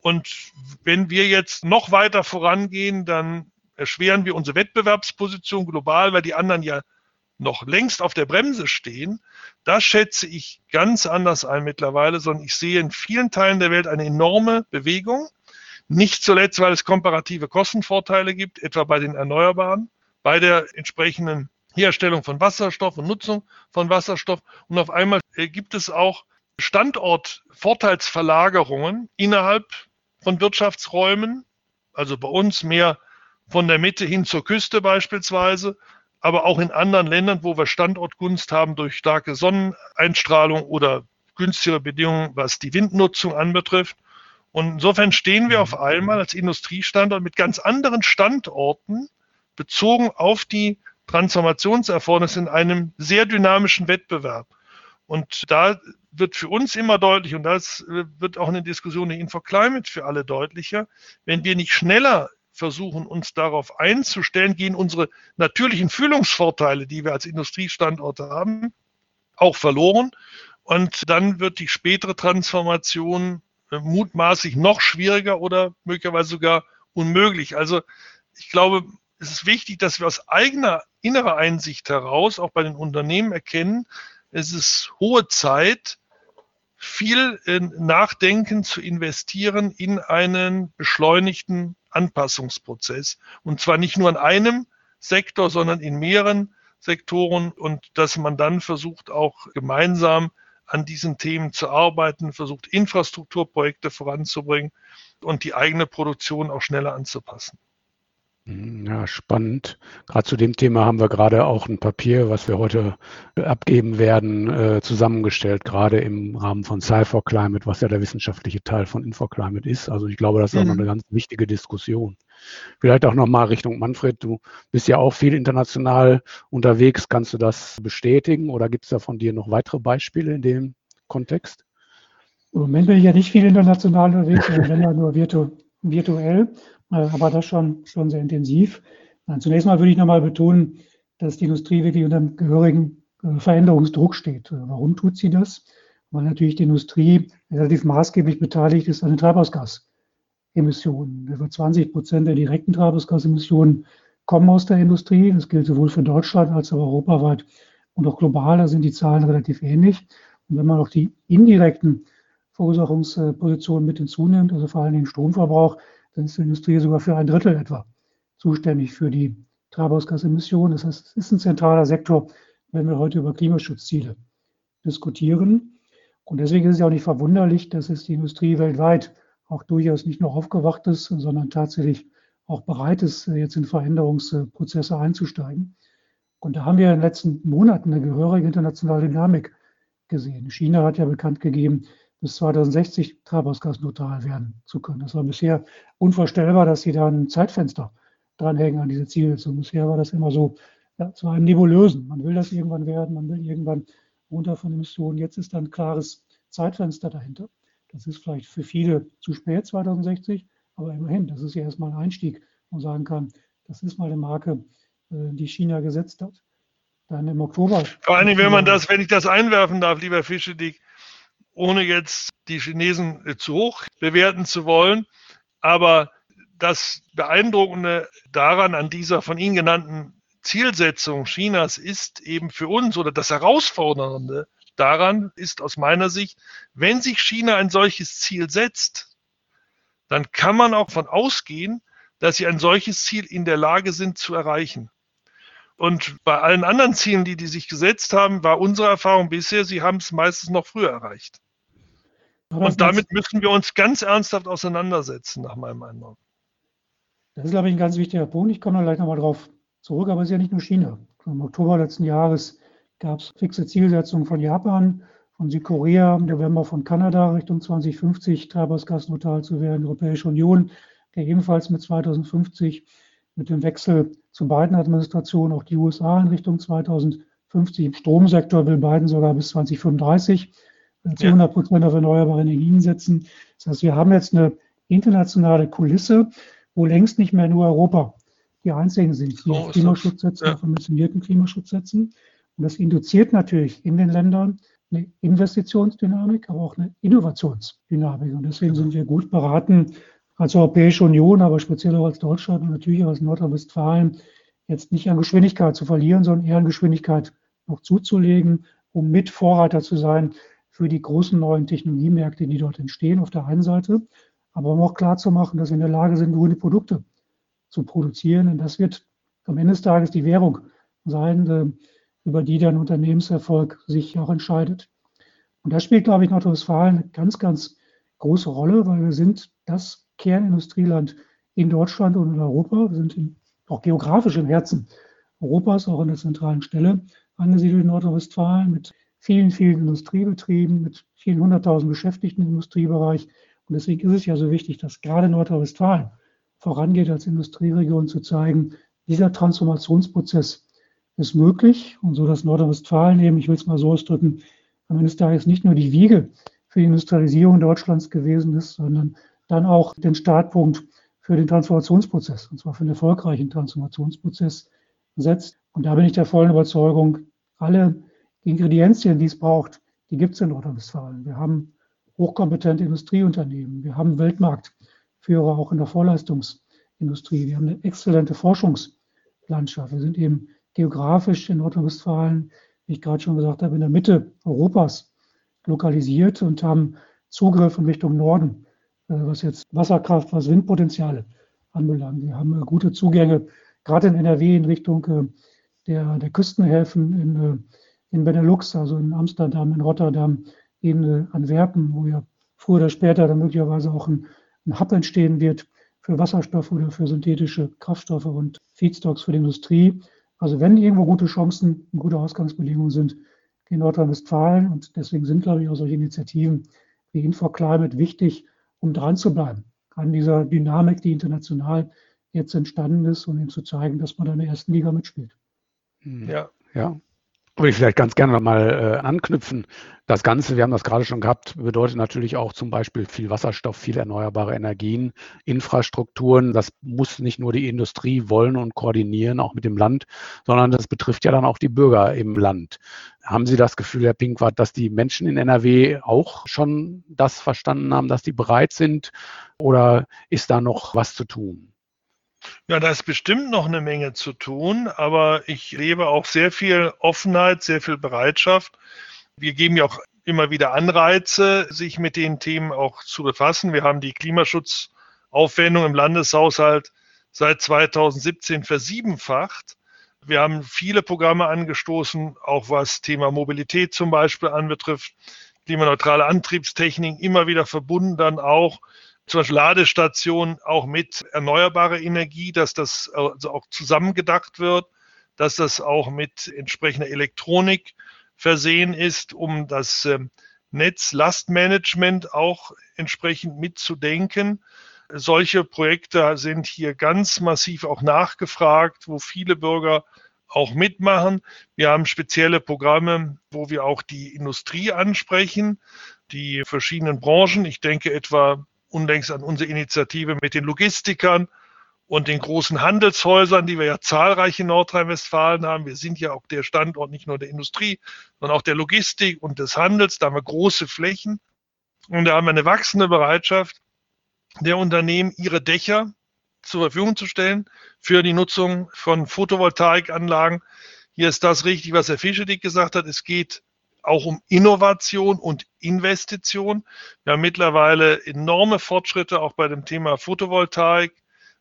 Und wenn wir jetzt noch weiter vorangehen, dann erschweren wir unsere Wettbewerbsposition global, weil die anderen ja noch längst auf der Bremse stehen. Das schätze ich ganz anders ein mittlerweile, sondern ich sehe in vielen Teilen der Welt eine enorme Bewegung. Nicht zuletzt, weil es komparative Kostenvorteile gibt, etwa bei den Erneuerbaren, bei der entsprechenden Herstellung von Wasserstoff und Nutzung von Wasserstoff. Und auf einmal äh, gibt es auch Standortvorteilsverlagerungen innerhalb von Wirtschaftsräumen, also bei uns mehr von der Mitte hin zur Küste beispielsweise, aber auch in anderen Ländern, wo wir Standortgunst haben durch starke Sonneneinstrahlung oder günstigere Bedingungen, was die Windnutzung anbetrifft. Und insofern stehen wir auf einmal als Industriestandort mit ganz anderen Standorten bezogen auf die Transformationserfordernisse in einem sehr dynamischen Wettbewerb. Und da wird für uns immer deutlich, und das wird auch in der Diskussion in InfoClimate für alle deutlicher, wenn wir nicht schneller versuchen, uns darauf einzustellen, gehen unsere natürlichen Fühlungsvorteile, die wir als Industriestandorte haben, auch verloren. Und dann wird die spätere Transformation äh, mutmaßlich noch schwieriger oder möglicherweise sogar unmöglich. Also ich glaube, es ist wichtig, dass wir aus eigener innerer Einsicht heraus, auch bei den Unternehmen erkennen, es ist hohe Zeit, viel äh, Nachdenken zu investieren in einen beschleunigten Anpassungsprozess. Und zwar nicht nur in einem Sektor, sondern in mehreren Sektoren und dass man dann versucht, auch gemeinsam an diesen Themen zu arbeiten, versucht, Infrastrukturprojekte voranzubringen und die eigene Produktion auch schneller anzupassen. Hm, ja, spannend. Gerade zu dem Thema haben wir gerade auch ein Papier, was wir heute abgeben werden, äh, zusammengestellt, gerade im Rahmen von Cypher Climate, was ja der wissenschaftliche Teil von InfoClimate ist. Also ich glaube, das ist mhm. auch noch eine ganz wichtige Diskussion. Vielleicht auch nochmal Richtung Manfred. Du bist ja auch viel international unterwegs. Kannst du das bestätigen oder gibt es da von dir noch weitere Beispiele in dem Kontext? Im Moment bin ich ja nicht viel international unterwegs, wenn ja nur virtu virtuell. Äh, aber das schon, schon sehr intensiv. Zunächst mal würde ich nochmal betonen, dass die Industrie wirklich unter einem gehörigen äh, Veränderungsdruck steht. Warum tut sie das? Weil natürlich die Industrie relativ maßgeblich beteiligt ist an den Treibhausgasemissionen. Über 20 Prozent der direkten Treibhausgasemissionen kommen aus der Industrie. Das gilt sowohl für Deutschland als auch europaweit und auch global. Da sind die Zahlen relativ ähnlich. Und wenn man auch die indirekten Verursachungspositionen mit hinzunimmt, also vor allem den Stromverbrauch, dann ist die Industrie sogar für ein Drittel etwa zuständig für die Treibhausgasemissionen. Das heißt, es ist ein zentraler Sektor, wenn wir heute über Klimaschutzziele diskutieren. Und deswegen ist es ja auch nicht verwunderlich, dass es die Industrie weltweit auch durchaus nicht nur aufgewacht ist, sondern tatsächlich auch bereit ist, jetzt in Veränderungsprozesse einzusteigen. Und da haben wir in den letzten Monaten eine gehörige internationale Dynamik gesehen. China hat ja bekannt gegeben, bis 2060 treibhausgasneutral werden zu können. Das war bisher unvorstellbar, dass sie da ein Zeitfenster dranhängen an diese Zielsetzung. Bisher war das immer so, ja, zu einem nebulösen. Man will das irgendwann werden, man will irgendwann runter von Emissionen. Jetzt ist da ein klares Zeitfenster dahinter. Das ist vielleicht für viele zu spät, 2060, aber immerhin, das ist ja erstmal ein Einstieg, wo man sagen kann, das ist mal eine Marke, äh, die China gesetzt hat. Dann im Oktober. Vor allem, wenn man das, wenn ich das einwerfen darf, lieber Fischedick, ohne jetzt die Chinesen äh, zu hoch bewerten zu wollen, aber das Beeindruckende daran, an dieser von Ihnen genannten Zielsetzung Chinas ist eben für uns oder das Herausfordernde daran ist aus meiner Sicht, wenn sich China ein solches Ziel setzt, dann kann man auch von ausgehen, dass sie ein solches Ziel in der Lage sind zu erreichen. Und bei allen anderen Zielen, die die sich gesetzt haben, war unsere Erfahrung bisher, sie haben es meistens noch früher erreicht. Und damit müssen wir uns ganz ernsthaft auseinandersetzen, nach meinem Eindruck. Das ist, glaube ich, ein ganz wichtiger Punkt. Ich komme da gleich nochmal drauf zurück, aber es ist ja nicht nur China. Im Oktober letzten Jahres gab es fixe Zielsetzungen von Japan, von Südkorea, im November von Kanada Richtung 2050 treibhausgasneutral zu werden, die Europäische Union, der ebenfalls mit 2050 mit dem Wechsel zu beiden Administrationen, auch die USA in Richtung 2050 im Stromsektor will Biden sogar bis 2035 zu 100 Prozent auf erneuerbare Energien setzen. Das heißt, wir haben jetzt eine internationale Kulisse, wo längst nicht mehr nur Europa die einzigen sind, die oh, auf Klimaschutz setzen, ja. auf ambitionierten Klimaschutz setzen. Und das induziert natürlich in den Ländern eine Investitionsdynamik, aber auch eine Innovationsdynamik. Und deswegen sind wir gut beraten, als Europäische Union, aber speziell auch als Deutschland und natürlich auch als Nordrhein-Westfalen, jetzt nicht an Geschwindigkeit zu verlieren, sondern eher an Geschwindigkeit noch zuzulegen, um mit Vorreiter zu sein für die großen neuen Technologiemärkte, die dort entstehen, auf der einen Seite, aber um auch klar zu machen, dass wir in der Lage sind, grüne Produkte zu produzieren. Und das wird am Ende des Tages die Währung sein, äh, über die dann Unternehmenserfolg sich auch entscheidet. Und da spielt, glaube ich, Nordrhein-Westfalen eine ganz, ganz große Rolle, weil wir sind das Kernindustrieland in Deutschland und in Europa. Wir sind in, auch geografisch im Herzen Europas, auch an der zentralen Stelle angesiedelt in Nordrhein-Westfalen mit vielen, vielen Industriebetrieben, mit vielen hunderttausend Beschäftigten im Industriebereich. Und deswegen ist es ja so wichtig, dass gerade Nordrhein-Westfalen vorangeht als Industrieregion zu zeigen, dieser Transformationsprozess ist möglich und so, dass Nordrhein-Westfalen eben, ich will es mal so ausdrücken, am Ende des Tages nicht nur die Wiege für die Industrialisierung Deutschlands gewesen ist, sondern dann auch den Startpunkt für den Transformationsprozess, und zwar für den erfolgreichen Transformationsprozess setzt. Und da bin ich der vollen Überzeugung, alle Ingredienzien, die es braucht, die gibt es in Nordrhein-Westfalen. Wir haben hochkompetente Industrieunternehmen, wir haben Weltmarktführer auch in der Vorleistungsindustrie, wir haben eine exzellente Forschungslandschaft. Wir sind eben geografisch in Nordrhein-Westfalen, wie ich gerade schon gesagt habe, in der Mitte Europas lokalisiert und haben Zugriff in Richtung Norden, äh, was jetzt Wasserkraft, was Windpotenziale anbelangt. Wir haben äh, gute Zugänge, gerade in NRW in Richtung äh, der, der Küstenhäfen in, in Benelux, also in Amsterdam, in Rotterdam, in Antwerpen, wo ja früher oder später dann möglicherweise auch ein, ein Hub entstehen wird für Wasserstoff oder für synthetische Kraftstoffe und Feedstocks für die Industrie. Also wenn irgendwo gute Chancen und gute Ausgangsbedingungen sind, in Nordrhein-Westfalen. Und deswegen sind, glaube ich, auch solche Initiativen wie InfoClimate wichtig, um dran zu bleiben an dieser Dynamik, die international jetzt entstanden ist und ihm zu zeigen, dass man da in der ersten Liga mitspielt. Hm. Ja, ja. Würde ich vielleicht ganz gerne nochmal äh, anknüpfen. Das Ganze, wir haben das gerade schon gehabt, bedeutet natürlich auch zum Beispiel viel Wasserstoff, viel erneuerbare Energien, Infrastrukturen. Das muss nicht nur die Industrie wollen und koordinieren, auch mit dem Land, sondern das betrifft ja dann auch die Bürger im Land. Haben Sie das Gefühl, Herr Pinkwart, dass die Menschen in NRW auch schon das verstanden haben, dass die bereit sind? Oder ist da noch was zu tun? Ja, da ist bestimmt noch eine Menge zu tun, aber ich lebe auch sehr viel Offenheit, sehr viel Bereitschaft. Wir geben ja auch immer wieder Anreize, sich mit den Themen auch zu befassen. Wir haben die Klimaschutzaufwendung im Landeshaushalt seit 2017 versiebenfacht. Wir haben viele Programme angestoßen, auch was Thema Mobilität zum Beispiel anbetrifft, klimaneutrale Antriebstechnik, immer wieder verbunden dann auch zum Beispiel Ladestationen auch mit erneuerbarer Energie, dass das also auch zusammengedacht wird, dass das auch mit entsprechender Elektronik versehen ist, um das ähm, Netzlastmanagement auch entsprechend mitzudenken. Solche Projekte sind hier ganz massiv auch nachgefragt, wo viele Bürger auch mitmachen. Wir haben spezielle Programme, wo wir auch die Industrie ansprechen, die verschiedenen Branchen. Ich denke etwa unlängst an unsere Initiative mit den Logistikern und den großen Handelshäusern, die wir ja zahlreich in Nordrhein-Westfalen haben. Wir sind ja auch der Standort nicht nur der Industrie, sondern auch der Logistik und des Handels. Da haben wir große Flächen und da haben wir eine wachsende Bereitschaft der Unternehmen, ihre Dächer zur Verfügung zu stellen für die Nutzung von Photovoltaikanlagen. Hier ist das richtig, was Herr Fischedick gesagt hat. Es geht auch um Innovation und Investition. Wir haben mittlerweile enorme Fortschritte auch bei dem Thema Photovoltaik,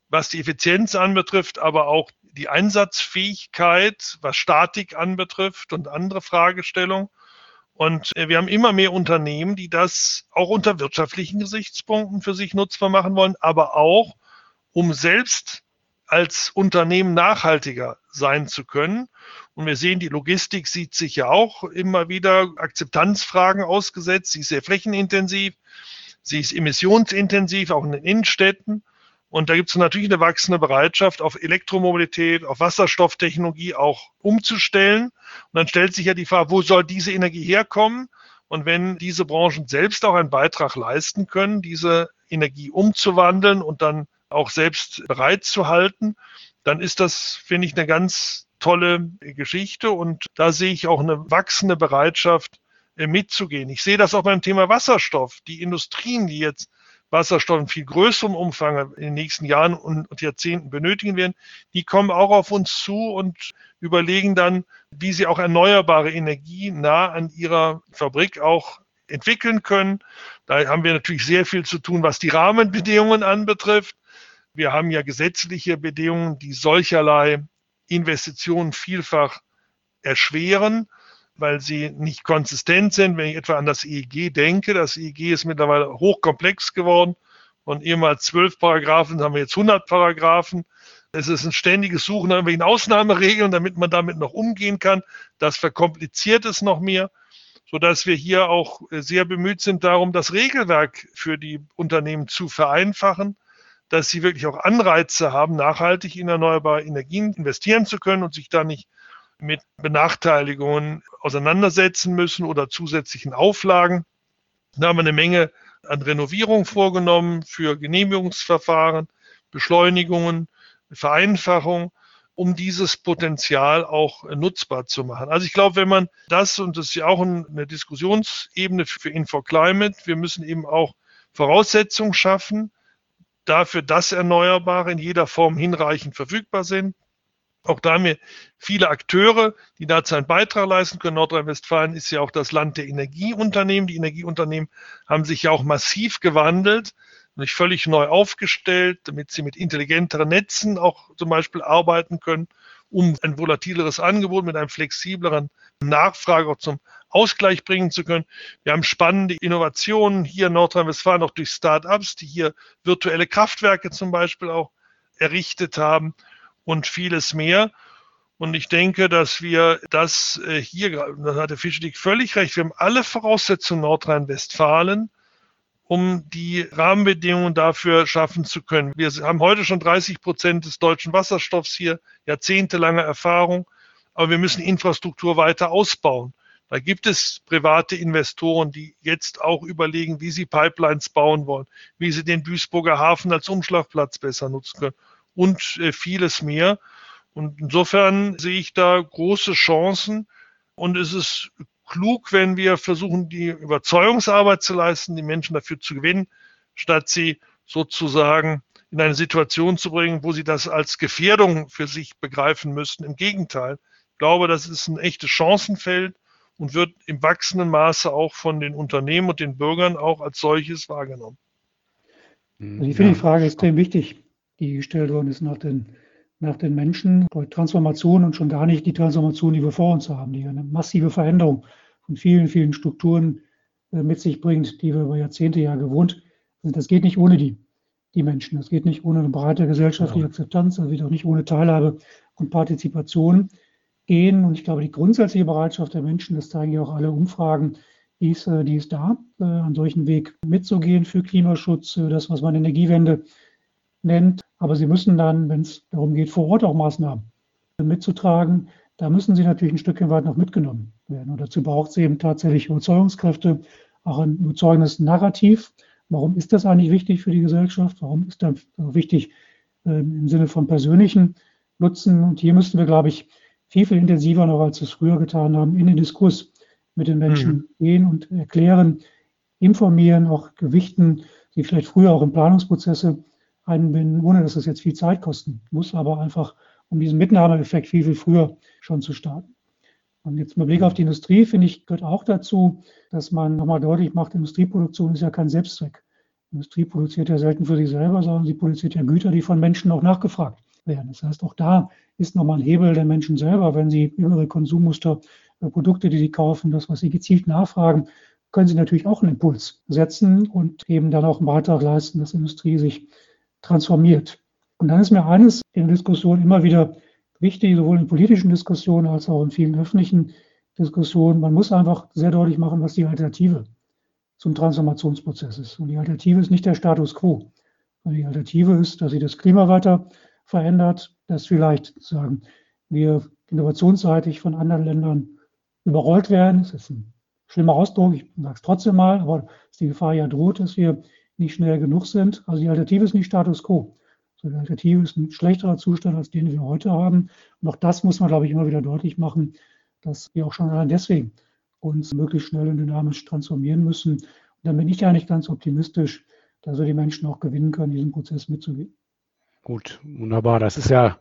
was die Effizienz anbetrifft, aber auch die Einsatzfähigkeit, was Statik anbetrifft und andere Fragestellungen. Und äh, wir haben immer mehr Unternehmen, die das auch unter wirtschaftlichen Gesichtspunkten für sich nutzbar machen wollen, aber auch um selbst als Unternehmen nachhaltiger sein zu können. Und wir sehen, die Logistik sieht sich ja auch immer wieder Akzeptanzfragen ausgesetzt. Sie ist sehr flächenintensiv, sie ist emissionsintensiv, auch in den Innenstädten. Und da gibt es natürlich eine wachsende Bereitschaft, auf Elektromobilität, auf Wasserstofftechnologie auch umzustellen. Und dann stellt sich ja die Frage, wo soll diese Energie herkommen? Und wenn diese Branchen selbst auch einen Beitrag leisten können, diese Energie umzuwandeln und dann auch selbst bereit zu halten, dann ist das, finde ich, eine ganz tolle Geschichte und da sehe ich auch eine wachsende Bereitschaft äh, mitzugehen. Ich sehe das auch beim Thema Wasserstoff. Die Industrien, die jetzt Wasserstoff in viel größerem Umfang in den nächsten Jahren und, Jahrzehnten benötigen werden, die kommen auch auf uns zu und überlegen dann, wie sie auch erneuerbare Energie nah an ihrer Fabrik auch entwickeln können. Da haben wir natürlich sehr viel zu tun, was die Rahmenbedingungen anbetrifft. Wir haben ja gesetzliche Bedingungen, die solcherlei Investitionen vielfach erschweren, weil sie nicht konsistent sind. Wenn ich etwa an das EEG denke, das EEG ist mittlerweile hochkomplex geworden. Von ehemals zwölf Paragraphen haben wir jetzt 100 Paragraphen. Es ist ein ständiges Suchen nach irgendwelchen Ausnahmeregeln, damit man damit noch umgehen kann. Das verkompliziert es noch mehr, sodass wir hier auch sehr bemüht sind darum, das Regelwerk für die Unternehmen zu vereinfachen dass sie wirklich auch Anreize haben, nachhaltig in erneuerbare Energien investieren zu können und sich da nicht mit Benachteiligungen auseinandersetzen müssen oder zusätzlichen Auflagen. Da haben wir eine Menge an Renovierung vorgenommen für Genehmigungsverfahren, Beschleunigungen, Vereinfachung, um dieses Potenzial auch nutzbar zu machen. Also ich glaube, wenn man das, und das ist ja auch eine Diskussionsebene für InfoClimate, wir müssen eben auch Voraussetzungen schaffen, dafür, dass Erneuerbare in jeder Form hinreichend verfügbar sind. Auch da haben wir viele Akteure, die dazu einen Beitrag leisten können. Nordrhein-Westfalen ist ja auch das Land der Energieunternehmen. Die Energieunternehmen haben sich ja auch massiv gewandelt, sich völlig neu aufgestellt, damit sie mit intelligenteren Netzen auch zum Beispiel arbeiten können, um ein volatileres Angebot mit einem flexibleren Nachfrage auch zum Ausgleich bringen zu können. Wir haben spannende Innovationen hier in Nordrhein-Westfalen auch durch Start-ups, die hier virtuelle Kraftwerke zum Beispiel auch errichtet haben und vieles mehr. Und ich denke, dass wir das äh, hier, da hat der Fischedick völlig recht, wir haben alle Voraussetzungen Nordrhein-Westfalen, um die Rahmenbedingungen dafür schaffen zu können. Wir haben heute schon 30 Prozent des deutschen Wasserstoffs hier, jahrzehntelange Erfahrung. aber wir müssen Infrastruktur weiter ausbauen. Da gibt es private Investoren, die jetzt auch überlegen, wie sie Pipelines bauen wollen, wie sie den Duisburger Hafen als Umschlagplatz besser nutzen können und äh, vieles mehr. Und insofern sehe ich da große Chancen. Und es ist klug, wenn wir versuchen, die Überzeugungsarbeit zu leisten, die Menschen dafür zu gewinnen, statt sie sozusagen in eine Situation zu bringen, wo sie das als Gefährdung für sich begreifen müssten. Im Gegenteil, ich glaube, das ist ein echtes Chancenfeld und wird im wachsenden Maße auch von den Unternehmen und den Bürgern auch als solches wahrgenommen. Also ich finde die Frage extrem wichtig, die gestellt worden ist nach den, nach den Menschen, Transformation und schon gar nicht die Transformation, die wir vor uns haben, die eine massive Veränderung von vielen, vielen Strukturen äh, mit sich bringt, die wir über Jahrzehnte ja gewohnt sind. Das geht nicht ohne die, die Menschen. Das geht nicht ohne eine breite gesellschaftliche Akzeptanz, das geht auch nicht ohne Teilhabe und Partizipation gehen. Und ich glaube, die grundsätzliche Bereitschaft der Menschen, das zeigen ja auch alle Umfragen, die ist, äh, die ist da, äh, einen solchen Weg mitzugehen für Klimaschutz, das, was man Energiewende nennt. Aber sie müssen dann, wenn es darum geht, vor Ort auch Maßnahmen mitzutragen, da müssen sie natürlich ein Stückchen weit noch mitgenommen werden. Und dazu braucht es eben tatsächlich Überzeugungskräfte, auch ein überzeugendes Narrativ. Warum ist das eigentlich wichtig für die Gesellschaft? Warum ist das wichtig äh, im Sinne von persönlichen Nutzen? Und hier müssten wir, glaube ich, viel, viel intensiver noch, als wir es früher getan haben, in den Diskurs mit den Menschen mhm. gehen und erklären, informieren, auch gewichten, die vielleicht früher auch in Planungsprozesse einbinden, ohne dass es jetzt viel Zeit kosten muss, aber einfach um diesen Mitnahmeeffekt viel, viel früher schon zu starten. Und jetzt mit Blick auf die Industrie, finde ich, gehört auch dazu, dass man nochmal deutlich macht, Industrieproduktion ist ja kein Selbstzweck. Industrie produziert ja selten für sich selber, sondern sie produziert ja Güter, die von Menschen auch nachgefragt werden. Das heißt, auch da ist nochmal ein Hebel der Menschen selber, wenn sie ihre Konsummuster, äh, Produkte, die sie kaufen, das, was sie gezielt nachfragen, können sie natürlich auch einen Impuls setzen und eben dann auch einen Beitrag leisten, dass Industrie sich transformiert. Und dann ist mir eines in der Diskussion immer wieder wichtig, sowohl in politischen Diskussionen als auch in vielen öffentlichen Diskussionen. Man muss einfach sehr deutlich machen, was die Alternative zum Transformationsprozess ist. Und die Alternative ist nicht der Status quo. Die Alternative ist, dass sich das Klima weiter verändert, dass vielleicht sagen wir innovationsseitig von anderen Ländern überrollt werden. Das ist ein schlimmer Ausdruck, ich sage es trotzdem mal, aber dass die Gefahr ja droht, dass wir nicht schnell genug sind. Also die Alternative ist nicht Status quo. Alternative ist ein schlechterer Zustand, als den wir heute haben. Und auch das muss man, glaube ich, immer wieder deutlich machen, dass wir auch schon allein deswegen uns möglichst schnell und dynamisch transformieren müssen. Und dann bin ich eigentlich ganz optimistisch, dass wir die Menschen auch gewinnen können, diesen Prozess mitzugehen. Gut, wunderbar. Das ist ja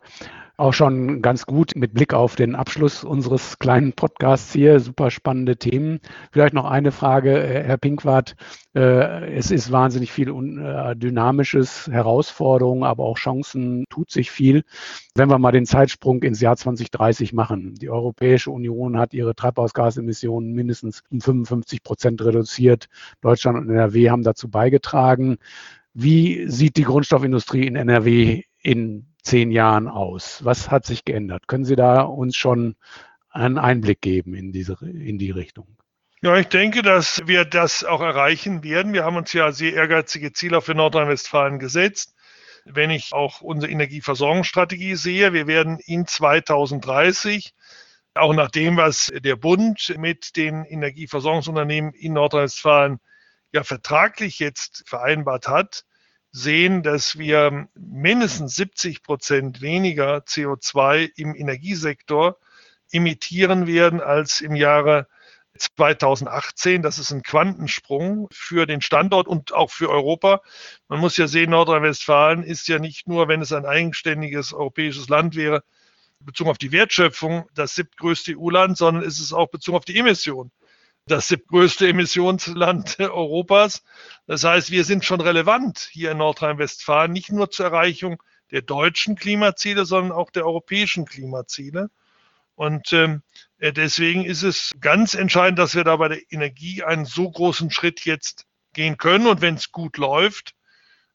auch schon ganz gut mit Blick auf den Abschluss unseres kleinen Podcasts hier. Super spannende Themen. Vielleicht noch eine Frage, äh, Herr Pinkwart. Äh, es ist wahnsinnig viel äh, dynamisches, Herausforderungen, aber auch Chancen, tut sich viel. Wenn wir mal den Zeitsprung ins Jahr 2030 machen. Die Europäische Union hat ihre Treibhausgasemissionen mindestens um 55 Prozent reduziert. Deutschland und NRW haben dazu beigetragen. Wie sieht die Grundstoffindustrie in NRW in zehn Jahren aus? Was hat sich geändert? Können Sie da uns schon einen Einblick geben in, diese, in die Richtung? Ja, ich denke, dass wir das auch erreichen werden. Wir haben uns ja sehr ehrgeizige Ziele für Nordrhein-Westfalen gesetzt. Wenn ich auch unsere Energieversorgungsstrategie sehe, wir werden in 2030 auch nach dem, was der Bund mit den Energieversorgungsunternehmen in Nordrhein-Westfalen ja vertraglich jetzt vereinbart hat, sehen, dass wir mindestens 70 Prozent weniger CO2 im Energiesektor emittieren werden als im Jahre 2018. Das ist ein Quantensprung für den Standort und auch für Europa. Man muss ja sehen, Nordrhein-Westfalen ist ja nicht nur, wenn es ein eigenständiges europäisches Land wäre, bezogen auf die Wertschöpfung das siebtgrößte EU-Land, sondern ist es auch bezogen auf die Emissionen das siebtgrößte Emissionsland Europas. Das heißt, wir sind schon relevant hier in Nordrhein-Westfalen, nicht nur zur Erreichung der deutschen Klimaziele, sondern auch der europäischen Klimaziele. Und ähm, äh, deswegen ist es ganz entscheidend, dass wir da bei der Energie einen so großen Schritt jetzt gehen können. Und wenn es gut läuft,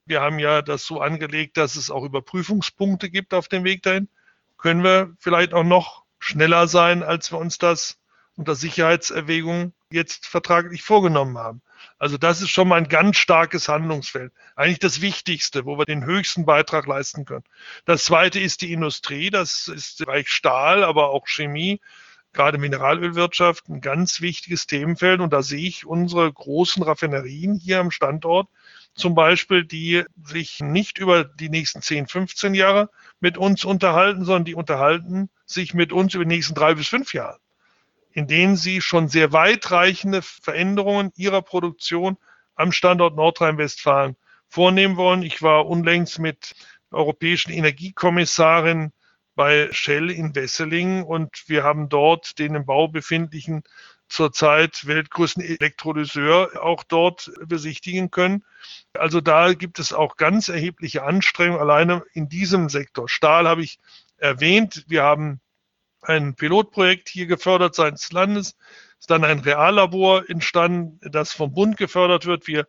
wir haben ja das so angelegt, dass es auch Überprüfungspunkte gibt auf dem Weg dahin, können wir vielleicht auch noch schneller sein, als wir uns das unter Sicherheitserwägungen jetzt vertraglich vorgenommen haben. Also das ist schon mal ein ganz starkes Handlungsfeld. Eigentlich das Wichtigste, wo wir den höchsten Beitrag leisten können. Das zweite ist die Industrie. Das ist Bereich Stahl, aber auch Chemie, gerade Mineralölwirtschaft, ein ganz wichtiges Themenfeld. Und da sehe ich unsere großen Raffinerien hier am Standort zum Beispiel, die sich nicht über die nächsten 10, 15 Jahre mit uns unterhalten, sondern die unterhalten sich mit uns über die nächsten drei bis fünf Jahre in denen sie schon sehr weitreichende Veränderungen ihrer Produktion am Standort Nordrhein-Westfalen vornehmen wollen. Ich war unlängst mit der europäischen Energiekommissarin bei Shell in Wesseling und wir haben dort den im Bau befindlichen zurzeit weltgrößten Elektrolyseur auch dort besichtigen können. Also da gibt es auch ganz erhebliche Anstrengungen alleine in diesem Sektor. Stahl habe ich erwähnt. Wir haben ein Pilotprojekt hier gefördert seitens Landes, ist dann ein Reallabor entstanden, das vom Bund gefördert wird. Wir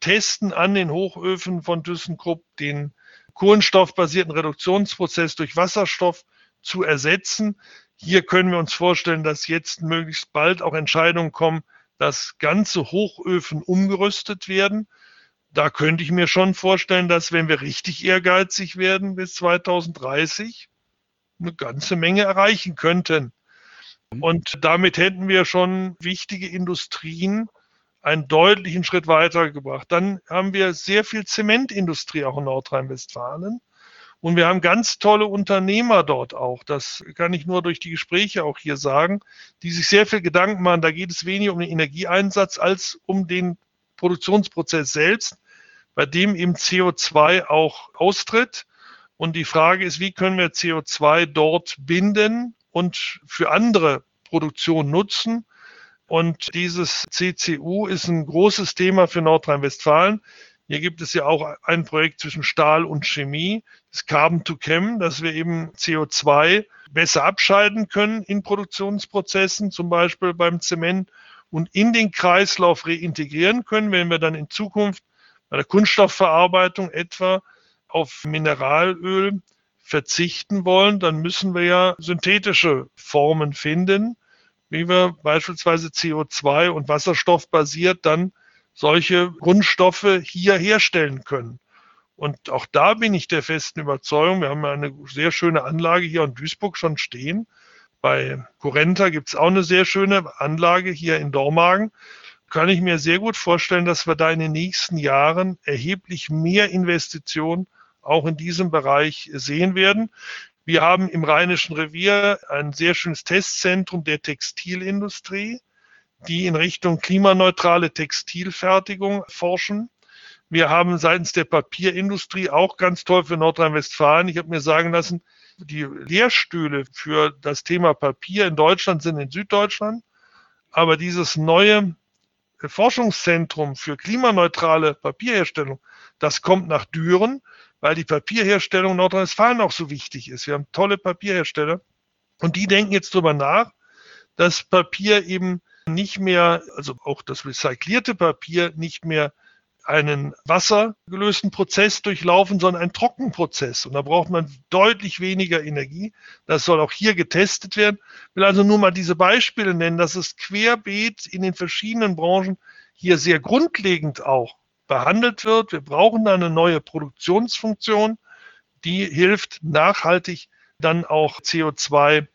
testen an den Hochöfen von ThyssenKrupp den kohlenstoffbasierten Reduktionsprozess durch Wasserstoff zu ersetzen. Hier können wir uns vorstellen, dass jetzt möglichst bald auch Entscheidungen kommen, dass ganze Hochöfen umgerüstet werden. Da könnte ich mir schon vorstellen, dass wenn wir richtig ehrgeizig werden bis 2030, eine ganze Menge erreichen könnten. Und damit hätten wir schon wichtige Industrien einen deutlichen Schritt weitergebracht. Dann haben wir sehr viel Zementindustrie auch in Nordrhein-Westfalen. Und wir haben ganz tolle Unternehmer dort auch. Das kann ich nur durch die Gespräche auch hier sagen, die sich sehr viel Gedanken machen. Da geht es weniger um den Energieeinsatz als um den Produktionsprozess selbst, bei dem eben CO2 auch austritt und die Frage ist, wie können wir CO2 dort binden und für andere Produktion nutzen? Und dieses CCU ist ein großes Thema für Nordrhein-Westfalen. Hier gibt es ja auch ein Projekt zwischen Stahl und Chemie, das Carbon to Chem, dass wir eben CO2 besser abscheiden können in Produktionsprozessen, zum Beispiel beim Zement und in den Kreislauf reintegrieren können, wenn wir dann in Zukunft bei der Kunststoffverarbeitung etwa auf Mineralöl verzichten wollen, dann müssen wir ja synthetische Formen finden, wie wir beispielsweise CO2 und Wasserstoff basiert dann solche Grundstoffe hier herstellen können. Und auch da bin ich der festen Überzeugung, wir haben eine sehr schöne Anlage hier in Duisburg schon stehen. Bei Curenta gibt es auch eine sehr schöne Anlage hier in Dormagen. Kann ich mir sehr gut vorstellen, dass wir da in den nächsten Jahren erheblich mehr Investitionen auch in diesem Bereich sehen werden. Wir haben im Rheinischen Revier ein sehr schönes Testzentrum der Textilindustrie, die in Richtung klimaneutrale Textilfertigung forschen. Wir haben seitens der Papierindustrie auch ganz toll für Nordrhein-Westfalen. Ich habe mir sagen lassen, die Lehrstühle für das Thema Papier in Deutschland sind in Süddeutschland. Aber dieses neue Forschungszentrum für klimaneutrale Papierherstellung, das kommt nach Düren weil die Papierherstellung Nordrhein-Westfalen auch so wichtig ist. Wir haben tolle Papierhersteller und die denken jetzt darüber nach, dass Papier eben nicht mehr, also auch das recyclierte Papier nicht mehr einen wassergelösten Prozess durchlaufen, sondern einen Trockenprozess. Und da braucht man deutlich weniger Energie. Das soll auch hier getestet werden. Ich will also nur mal diese Beispiele nennen, dass es querbeet in den verschiedenen Branchen hier sehr grundlegend auch behandelt wird. Wir brauchen eine neue Produktionsfunktion, die hilft nachhaltig dann auch CO2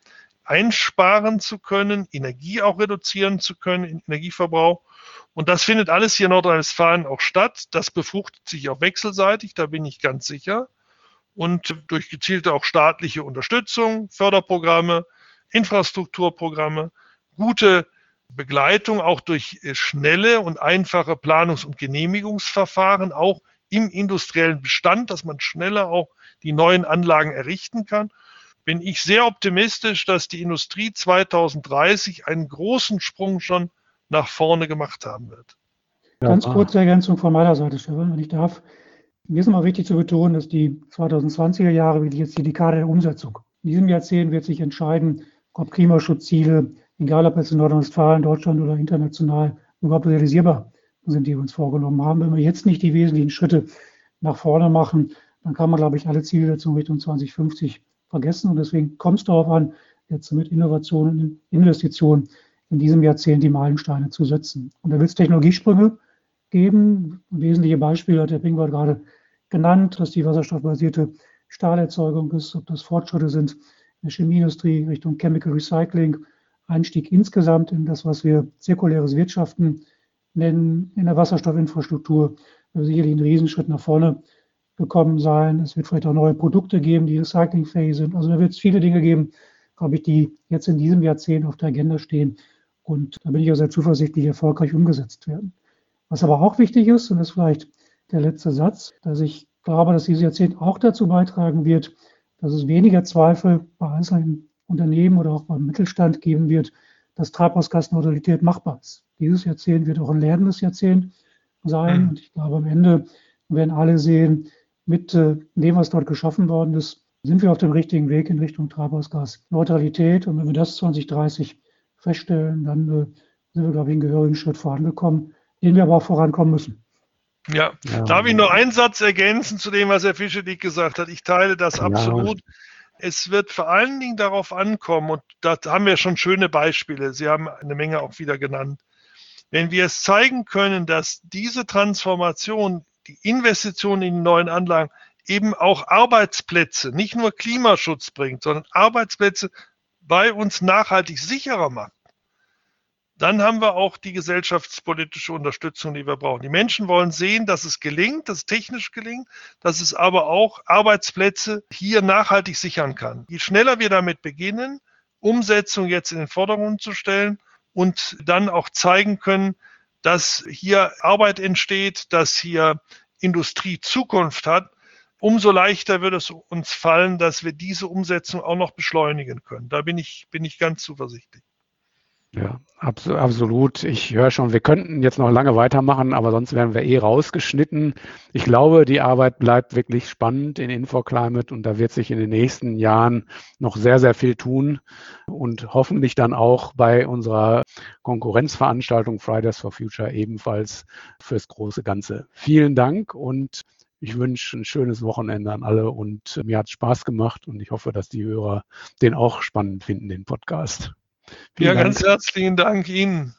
einsparen zu können, Energie auch reduzieren zu können, Energieverbrauch. Und das findet alles hier in Nordrhein-Westfalen auch statt. Das befruchtet sich auch wechselseitig, da bin ich ganz sicher. Und durch gezielte auch staatliche Unterstützung, Förderprogramme, Infrastrukturprogramme, gute Begleitung auch durch äh, schnelle und einfache Planungs- und Genehmigungsverfahren, auch im industriellen Bestand, dass man schneller auch die neuen Anlagen errichten kann, bin ich sehr optimistisch, dass die Industrie 2030 einen großen Sprung schon nach vorne gemacht haben wird. Ganz kurze Ergänzung von meiner Seite, Stefan, wenn ich darf. Mir ist immer wichtig zu betonen, dass die 2020er Jahre wirklich jetzt die Dekade der Umsetzung. In diesem Jahrzehnt wird sich entscheiden, ob Klimaschutzziele egal ob jetzt in Nordrhein-Westfalen, Deutschland oder international, überhaupt realisierbar sind, die wir uns vorgenommen haben. Wenn wir jetzt nicht die wesentlichen Schritte nach vorne machen, dann kann man, glaube ich, alle Zielsetzungen Richtung 2050 vergessen. Und deswegen kommt es darauf an, jetzt mit Innovationen und Investitionen in diesem Jahrzehnt die Meilensteine zu setzen. Und da wird es Technologiesprünge geben. Wesentliche Beispiele hat der Pinkwart gerade genannt, dass die wasserstoffbasierte Stahlerzeugung ist, ob das Fortschritte sind in der Chemieindustrie Richtung Chemical Recycling, Einstieg insgesamt in das, was wir zirkuläres Wirtschaften nennen, in der Wasserstoffinfrastruktur, sicherlich ein Riesenschritt nach vorne gekommen sein. Es wird vielleicht auch neue Produkte geben, die recyclingfähig sind. Also da wird es viele Dinge geben, glaube ich, die jetzt in diesem Jahrzehnt auf der Agenda stehen. Und da bin ich auch sehr zuversichtlich, erfolgreich umgesetzt werden. Was aber auch wichtig ist, und das ist vielleicht der letzte Satz, dass ich glaube, dass dieses Jahrzehnt auch dazu beitragen wird, dass es weniger Zweifel bei einzelnen Unternehmen oder auch beim Mittelstand geben wird, dass Treibhausgasneutralität machbar ist. Dieses Jahrzehnt wird auch ein lernendes Jahrzehnt sein. Mhm. Und ich glaube, am Ende werden alle sehen, mit äh, dem, was dort geschaffen worden ist, sind wir auf dem richtigen Weg in Richtung Treibhausgasneutralität. Und wenn wir das 2030 feststellen, dann äh, sind wir, glaube ich, einen gehörigen Schritt vorangekommen, den wir aber auch vorankommen müssen. Ja. ja. darf ich nur einen Satz ergänzen zu dem, was Herr Fischedick gesagt hat? Ich teile das absolut. Es wird vor allen Dingen darauf ankommen, und da haben wir schon schöne Beispiele, Sie haben eine Menge auch wieder genannt, wenn wir es zeigen können, dass diese Transformation, die Investition in neuen Anlagen eben auch Arbeitsplätze, nicht nur Klimaschutz bringt, sondern Arbeitsplätze bei uns nachhaltig sicherer macht, dann haben wir auch die gesellschaftspolitische Unterstützung, die wir brauchen. Die Menschen wollen sehen, dass es gelingt, dass es technisch gelingt, dass es aber auch Arbeitsplätze hier nachhaltig sichern kann. Je schneller wir damit beginnen, Umsetzung jetzt in den Vordergrund zu stellen und dann auch zeigen können, dass hier Arbeit entsteht, dass hier Industrie Zukunft hat, umso leichter wird es uns fallen, dass wir diese Umsetzung auch noch beschleunigen können. Da bin ich, bin ich ganz zuversichtlich. Ja, absolut. Ich höre schon, wir könnten jetzt noch lange weitermachen, aber sonst wären wir eh rausgeschnitten. Ich glaube, die Arbeit bleibt wirklich spannend in InfoClimate und da wird sich in den nächsten Jahren noch sehr, sehr viel tun und hoffentlich dann auch bei unserer Konkurrenzveranstaltung Fridays for Future ebenfalls fürs große Ganze. Vielen Dank und ich wünsche ein schönes Wochenende an alle und mir hat es Spaß gemacht und ich hoffe, dass die Hörer den auch spannend finden, den Podcast. Vielen ja, Dank. ganz herzlichen Dank Ihnen.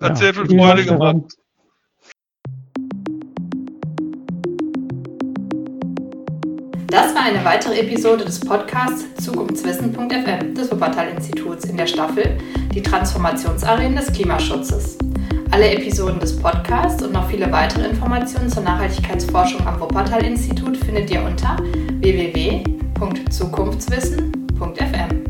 Hat ja, sehr viel Freude gemacht. Das war eine weitere Episode des Podcasts Zukunftswissen.fm des Wuppertal-Instituts in der Staffel Die Transformationsarenen des Klimaschutzes. Alle Episoden des Podcasts und noch viele weitere Informationen zur Nachhaltigkeitsforschung am Wuppertal-Institut findet ihr unter www.zukunftswissen.fm